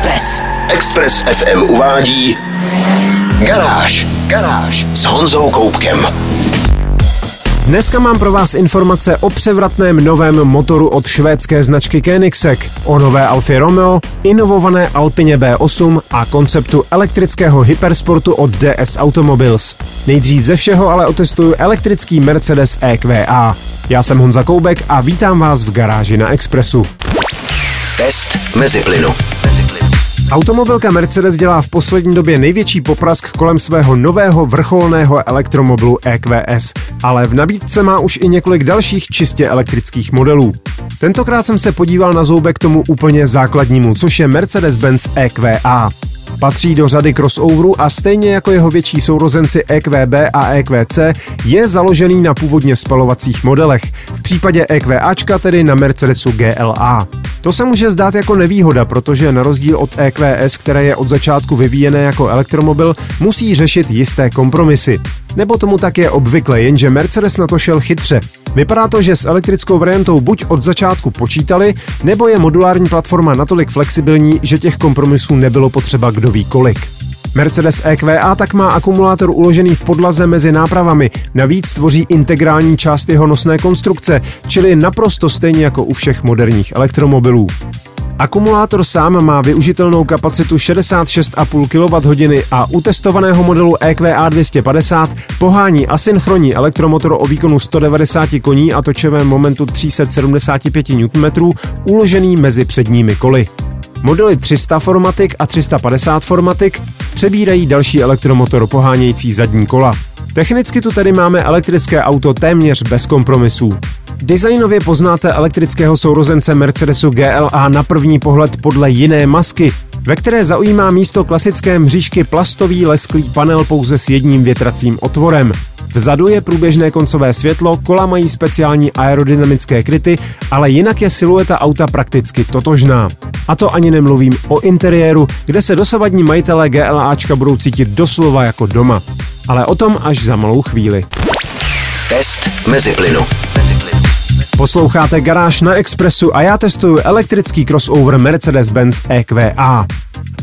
Express. Express FM uvádí Garáž. Garáž s Honzou Koupkem. Dneska mám pro vás informace o převratném novém motoru od švédské značky Koenigsegg, o nové Alfie Romeo, inovované Alpině B8 a konceptu elektrického hypersportu od DS Automobiles. Nejdřív ze všeho ale otestuju elektrický Mercedes EQA. Já jsem Honza Koubek a vítám vás v garáži na Expressu. Test mezi plynu. Automobilka Mercedes dělá v poslední době největší poprask kolem svého nového vrcholného elektromobilu EQS, ale v nabídce má už i několik dalších čistě elektrických modelů. Tentokrát jsem se podíval na zoubek tomu úplně základnímu, což je Mercedes-Benz EQA. Patří do řady crossoveru a stejně jako jeho větší sourozenci EQB a EQC je založený na původně spalovacích modelech, v případě EQAčka tedy na Mercedesu GLA. To se může zdát jako nevýhoda, protože na rozdíl od EQS, které je od začátku vyvíjené jako elektromobil, musí řešit jisté kompromisy. Nebo tomu tak je obvykle, jenže Mercedes na to šel chytře. Vypadá to, že s elektrickou variantou buď od začátku počítali, nebo je modulární platforma natolik flexibilní, že těch kompromisů nebylo potřeba kdo ví kolik. Mercedes EQA tak má akumulátor uložený v podlaze mezi nápravami, navíc tvoří integrální část jeho nosné konstrukce, čili naprosto stejně jako u všech moderních elektromobilů. Akumulátor sám má využitelnou kapacitu 66,5 kWh a u testovaného modelu EQA 250 pohání asynchronní elektromotor o výkonu 190 koní a točivém momentu 375 Nm uložený mezi předními koly. Modely 300 Formatic a 350 Formatic přebírají další elektromotor pohánějící zadní kola. Technicky tu tedy máme elektrické auto téměř bez kompromisů. Designově poznáte elektrického sourozence Mercedesu GLA na první pohled podle jiné masky, ve které zaujímá místo klasické mřížky plastový lesklý panel pouze s jedním větracím otvorem. Vzadu je průběžné koncové světlo, kola mají speciální aerodynamické kryty, ale jinak je silueta auta prakticky totožná. A to ani nemluvím o interiéru, kde se dosavadní majitelé GLAčka budou cítit doslova jako doma. Ale o tom až za malou chvíli. Test mezi plynu. Posloucháte Garáž na Expressu a já testuju elektrický crossover Mercedes-Benz EQA.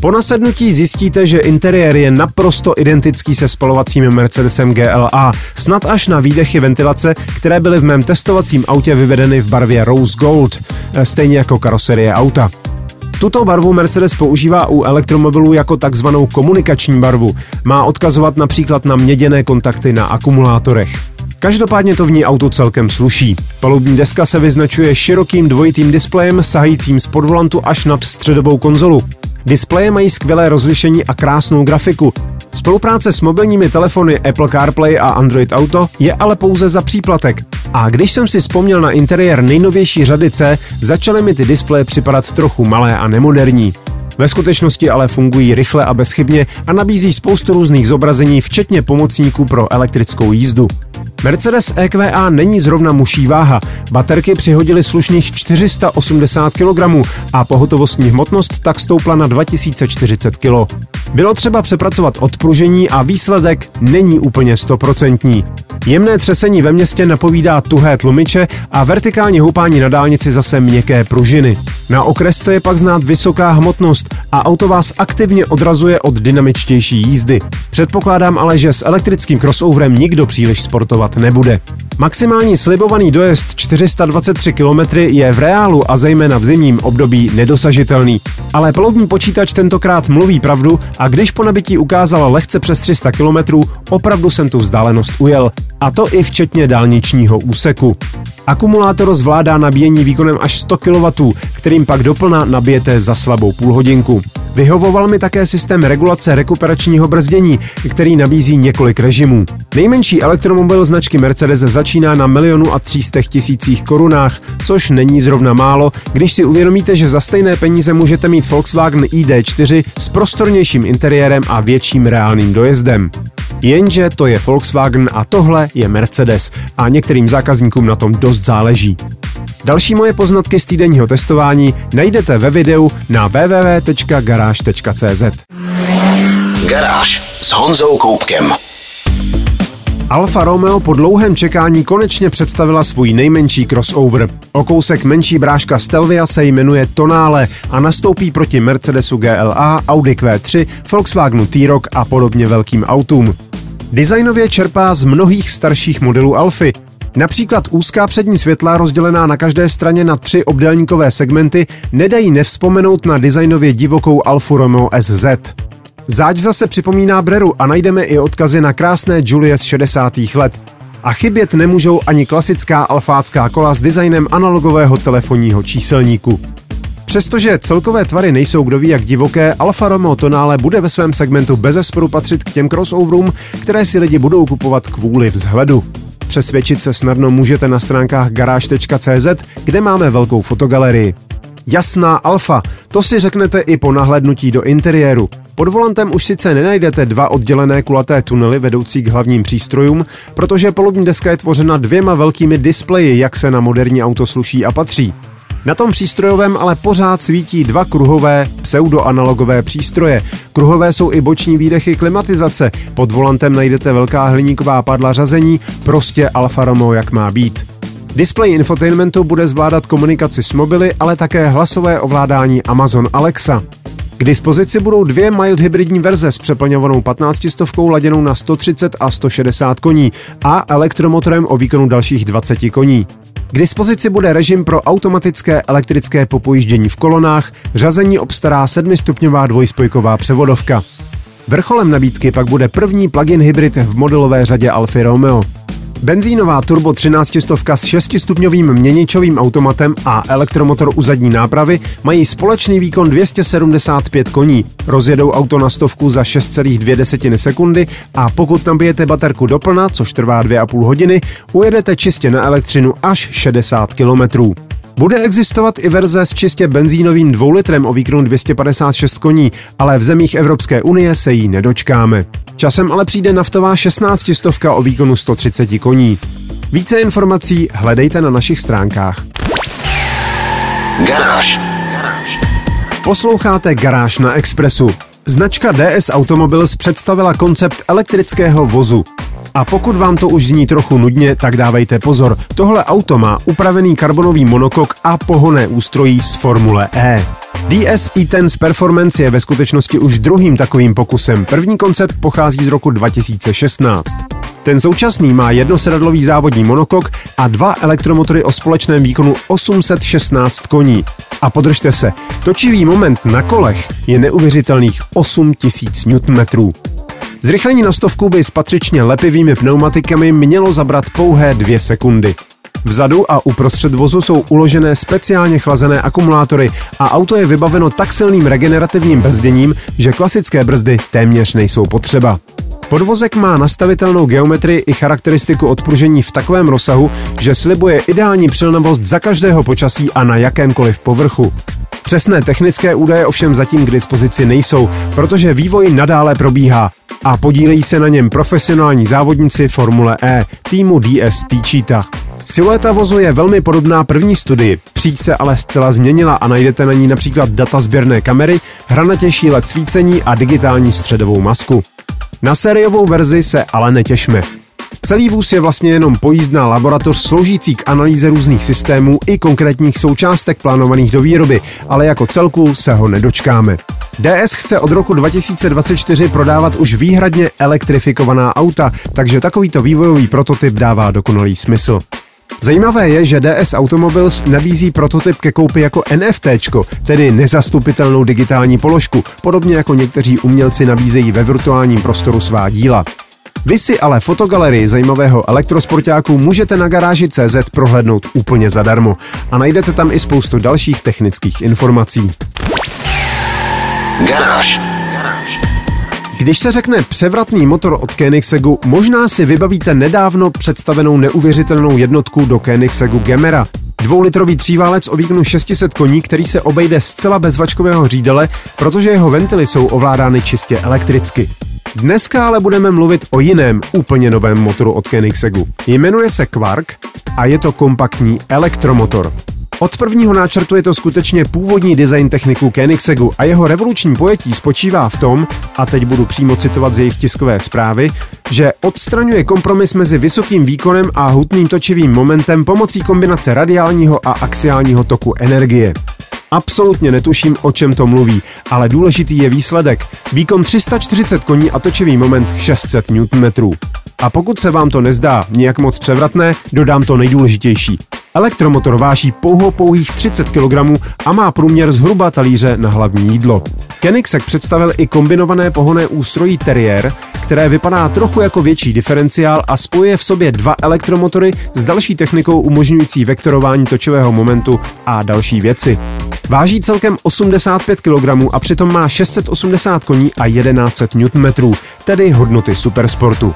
Po nasednutí zjistíte, že interiér je naprosto identický se spalovacím Mercedesem GLA, snad až na výdechy ventilace, které byly v mém testovacím autě vyvedeny v barvě Rose Gold, stejně jako karoserie auta. Tuto barvu Mercedes používá u elektromobilů jako takzvanou komunikační barvu. Má odkazovat například na měděné kontakty na akumulátorech. Každopádně to v ní auto celkem sluší. Palubní deska se vyznačuje širokým dvojitým displejem sahajícím z podvolantu až nad středovou konzolu. Displeje mají skvělé rozlišení a krásnou grafiku. Spolupráce s mobilními telefony Apple CarPlay a Android Auto je ale pouze za příplatek. A když jsem si vzpomněl na interiér nejnovější řady C, začaly mi ty displeje připadat trochu malé a nemoderní. Ve skutečnosti ale fungují rychle a bezchybně a nabízí spoustu různých zobrazení, včetně pomocníků pro elektrickou jízdu. Mercedes EQA není zrovna muší váha. Baterky přihodily slušných 480 kg a pohotovostní hmotnost tak stoupla na 2040 kg. Bylo třeba přepracovat odpružení a výsledek není úplně stoprocentní. Jemné třesení ve městě napovídá tuhé tlumiče a vertikální houpání na dálnici zase měkké pružiny. Na okresce je pak znát vysoká hmotnost a auto vás aktivně odrazuje od dynamičtější jízdy. Předpokládám ale, že s elektrickým crossoverem nikdo příliš sportovat nebude. Maximální slibovaný dojezd 423 km je v reálu a zejména v zimním období nedosažitelný. Ale palubní počítač tentokrát mluví pravdu a když po nabití ukázal lehce přes 300 km, opravdu jsem tu vzdálenost ujel. A to i včetně dálničního úseku. Akumulátor zvládá nabíjení výkonem až 100 kW, kterým pak doplna nabijete za slabou půlhodinku. Vyhovoval mi také systém regulace rekuperačního brzdění, který nabízí několik režimů. Nejmenší elektromobil značky Mercedes začíná na milionu a 300 tisících korunách, což není zrovna málo, když si uvědomíte, že za stejné peníze můžete mít Volkswagen ID4 s prostornějším interiérem a větším reálným dojezdem. Jenže to je Volkswagen a tohle je Mercedes a některým zákazníkům na tom dost záleží. Další moje poznatky z týdenního testování najdete ve videu na www.garage.cz. Garáž s Honzou Koupkem. Alfa Romeo po dlouhém čekání konečně představila svůj nejmenší crossover. O kousek menší bráška Stelvia se jmenuje Tonale a nastoupí proti Mercedesu GLA, Audi Q3, Volkswagenu T-Roc a podobně velkým autům. Designově čerpá z mnohých starších modelů Alfy. Například úzká přední světla rozdělená na každé straně na tři obdélníkové segmenty nedají nevzpomenout na designově divokou Alfa Romeo SZ. Záď zase připomíná Breru a najdeme i odkazy na krásné Julie z 60. let. A chybět nemůžou ani klasická alfácká kola s designem analogového telefonního číselníku. Přestože celkové tvary nejsou kdo ví jak divoké, Alfa Romeo Tonale bude ve svém segmentu bezesporu patřit k těm crossoverům, které si lidi budou kupovat kvůli vzhledu. Přesvědčit se snadno můžete na stránkách garáž.cz, kde máme velkou fotogalerii. Jasná alfa, to si řeknete i po nahlédnutí do interiéru. Pod volantem už sice nenajdete dva oddělené kulaté tunely vedoucí k hlavním přístrojům, protože polubní deska je tvořena dvěma velkými displeji, jak se na moderní auto sluší a patří. Na tom přístrojovém ale pořád svítí dva kruhové pseudoanalogové přístroje. Kruhové jsou i boční výdechy klimatizace. Pod volantem najdete velká hliníková padla řazení, prostě Alfa Romeo jak má být. Display infotainmentu bude zvládat komunikaci s mobily, ale také hlasové ovládání Amazon Alexa. K dispozici budou dvě mild hybridní verze s přeplňovanou 15 stovkou laděnou na 130 a 160 koní a elektromotorem o výkonu dalších 20 koní. K dispozici bude režim pro automatické elektrické popojíždění v kolonách, řazení obstará 7-stupňová dvojspojková převodovka. Vrcholem nabídky pak bude první plug-in hybrid v modelové řadě Alfa Romeo. Benzínová turbo 13 stovka s 6-stupňovým měničovým automatem a elektromotor u zadní nápravy mají společný výkon 275 koní. Rozjedou auto na stovku za 6,2 sekundy a pokud nabijete baterku doplna, což trvá 2,5 hodiny, ujedete čistě na elektřinu až 60 kilometrů. Bude existovat i verze s čistě benzínovým dvoulitrem o výkonu 256 koní, ale v zemích Evropské unie se jí nedočkáme. Časem ale přijde naftová 16 stovka o výkonu 130 koní. Více informací hledejte na našich stránkách. Garáž. Posloucháte Garáž na Expressu. Značka DS Automobiles představila koncept elektrického vozu. A pokud vám to už zní trochu nudně, tak dávejte pozor. Tohle auto má upravený karbonový monokok a pohonné ústrojí z Formule E. DS E10 Performance je ve skutečnosti už druhým takovým pokusem. První koncept pochází z roku 2016. Ten současný má jednosedadlový závodní monokok a dva elektromotory o společném výkonu 816 koní. A podržte se, točivý moment na kolech je neuvěřitelných 8000 Nm. Zrychlení na stovku by s patřičně lepivými pneumatikami mělo zabrat pouhé dvě sekundy. Vzadu a uprostřed vozu jsou uložené speciálně chlazené akumulátory a auto je vybaveno tak silným regenerativním brzděním, že klasické brzdy téměř nejsou potřeba. Podvozek má nastavitelnou geometrii i charakteristiku odpružení v takovém rozsahu, že slibuje ideální přilnavost za každého počasí a na jakémkoliv povrchu. Přesné technické údaje ovšem zatím k dispozici nejsou, protože vývoj nadále probíhá a podílejí se na něm profesionální závodníci Formule E týmu DS Techeetah. Silueta vozu je velmi podobná první studii, příď se ale zcela změnila a najdete na ní například data sběrné kamery, hranatější LED svícení a digitální středovou masku. Na sériovou verzi se ale netěšme. Celý vůz je vlastně jenom pojízdná laboratoř sloužící k analýze různých systémů i konkrétních součástek plánovaných do výroby, ale jako celku se ho nedočkáme. DS chce od roku 2024 prodávat už výhradně elektrifikovaná auta, takže takovýto vývojový prototyp dává dokonalý smysl. Zajímavé je, že DS Automobiles nabízí prototyp ke koupi jako NFT, tedy nezastupitelnou digitální položku, podobně jako někteří umělci nabízejí ve virtuálním prostoru svá díla. Vy si ale fotogalerii zajímavého elektrosportáku můžete na garáži CZ prohlédnout úplně zadarmo a najdete tam i spoustu dalších technických informací. Garáž. Když se řekne převratný motor od Koenigseggu, možná si vybavíte nedávno představenou neuvěřitelnou jednotku do Koenigseggu Gemera. Dvoulitrový tříválec o výkonu 600 koní, který se obejde zcela bez vačkového řídele, protože jeho ventily jsou ovládány čistě elektricky. Dneska ale budeme mluvit o jiném, úplně novém motoru od Koenigseggu. Jmenuje se Quark a je to kompaktní elektromotor. Od prvního náčrtu je to skutečně původní design techniku Koenigseggu a jeho revoluční pojetí spočívá v tom, a teď budu přímo citovat z jejich tiskové zprávy, že odstraňuje kompromis mezi vysokým výkonem a hutným točivým momentem pomocí kombinace radiálního a axiálního toku energie. Absolutně netuším, o čem to mluví, ale důležitý je výsledek. Výkon 340 koní a točivý moment 600 Nm. A pokud se vám to nezdá nějak moc převratné, dodám to nejdůležitější. Elektromotor váží pouho pouhých 30 kg a má průměr zhruba talíře na hlavní jídlo. Koenigsegg představil i kombinované pohonné ústrojí Terrier, které vypadá trochu jako větší diferenciál a spojuje v sobě dva elektromotory s další technikou umožňující vektorování točového momentu a další věci. Váží celkem 85 kg a přitom má 680 koní a 1100 Nm, tedy hodnoty supersportu.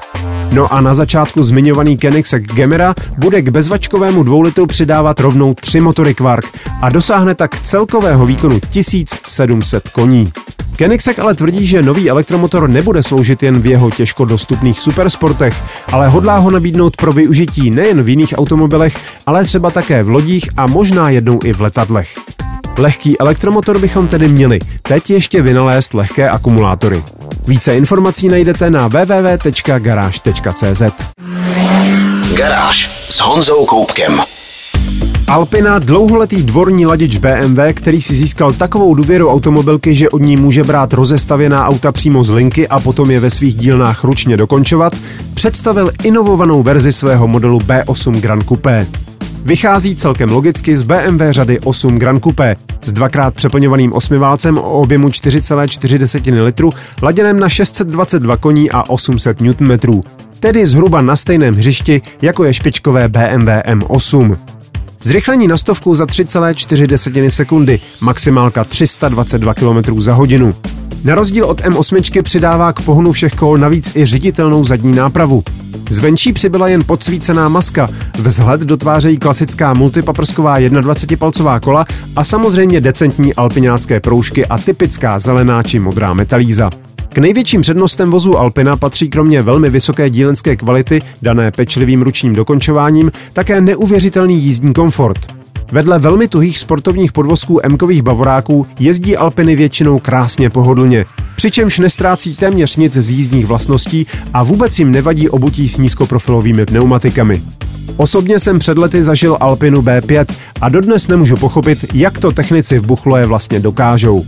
No a na začátku zmiňovaný Koenigsegg Gemera bude k bezvačkovému dvoulitru přidávat rovnou tři motory Quark a dosáhne tak celkového výkonu 1700 koní. Koenigsegg ale tvrdí, že nový elektromotor nebude sloužit jen v jeho těžko dostupných supersportech, ale hodlá ho nabídnout pro využití nejen v jiných automobilech, ale třeba také v lodích a možná jednou i v letadlech. Lehký elektromotor bychom tedy měli, teď ještě vynalézt lehké akumulátory. Více informací najdete na www.garage.cz Garáž s Honzou Koupkem. Alpina, dlouholetý dvorní ladič BMW, který si získal takovou důvěru automobilky, že od ní může brát rozestavěná auta přímo z linky a potom je ve svých dílnách ručně dokončovat, představil inovovanou verzi svého modelu B8 Grand Coupé. Vychází celkem logicky z BMW řady 8 Grand Coupé s dvakrát přeplňovaným osmiválcem o objemu 4,4 litru, laděném na 622 koní a 800 Nm, tedy zhruba na stejném hřišti, jako je špičkové BMW M8. Zrychlení na stovku za 3,4 sekundy, maximálka 322 km za hodinu. Na rozdíl od M8 přidává k pohonu všech kol navíc i řiditelnou zadní nápravu. Zvenčí přibyla jen podsvícená maska, vzhled dotvářejí klasická multipaprsková 21-palcová kola a samozřejmě decentní alpinácké proužky a typická zelená či modrá metalíza. K největším přednostem vozu Alpina patří kromě velmi vysoké dílenské kvality, dané pečlivým ručním dokončováním, také neuvěřitelný jízdní komfort. Vedle velmi tuhých sportovních podvozků Mkových bavoráků jezdí Alpiny většinou krásně pohodlně, přičemž nestrácí téměř nic z jízdních vlastností a vůbec jim nevadí obutí s nízkoprofilovými pneumatikami. Osobně jsem před lety zažil Alpinu B5 a dodnes nemůžu pochopit, jak to technici v Buchloje vlastně dokážou.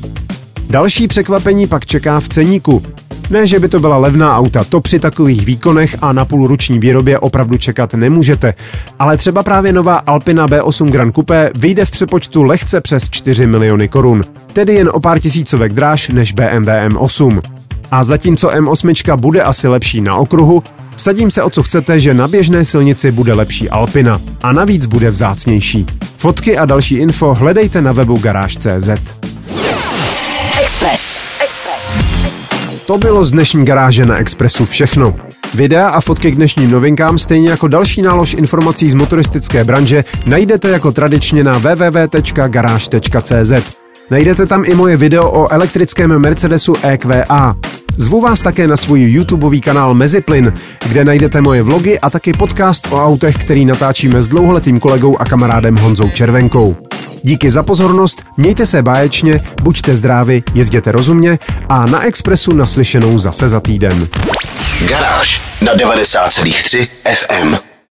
Další překvapení pak čeká v ceníku. Ne, že by to byla levná auta, to při takových výkonech a na půlruční výrobě opravdu čekat nemůžete. Ale třeba právě nová Alpina B8 Grand Coupé vyjde v přepočtu lehce přes 4 miliony korun, tedy jen o pár tisícovek dráž než BMW M8. A zatímco M8 bude asi lepší na okruhu, vsadím se o co chcete, že na běžné silnici bude lepší Alpina a navíc bude vzácnější. Fotky a další info hledejte na webu garáž.cz. Express. Express. To bylo z dnešní garáže na Expressu všechno. Videa a fotky k dnešním novinkám, stejně jako další nálož informací z motoristické branže, najdete jako tradičně na www.garage.cz. Najdete tam i moje video o elektrickém Mercedesu EQA. Zvu vás také na svůj YouTubeový kanál Meziplyn, kde najdete moje vlogy a taky podcast o autech, který natáčíme s dlouholetým kolegou a kamarádem Honzou Červenkou. Díky za pozornost, mějte se báječně, buďte zdraví, jezděte rozumně a na Expressu naslyšenou zase za týden. Garáž na 90,3 FM.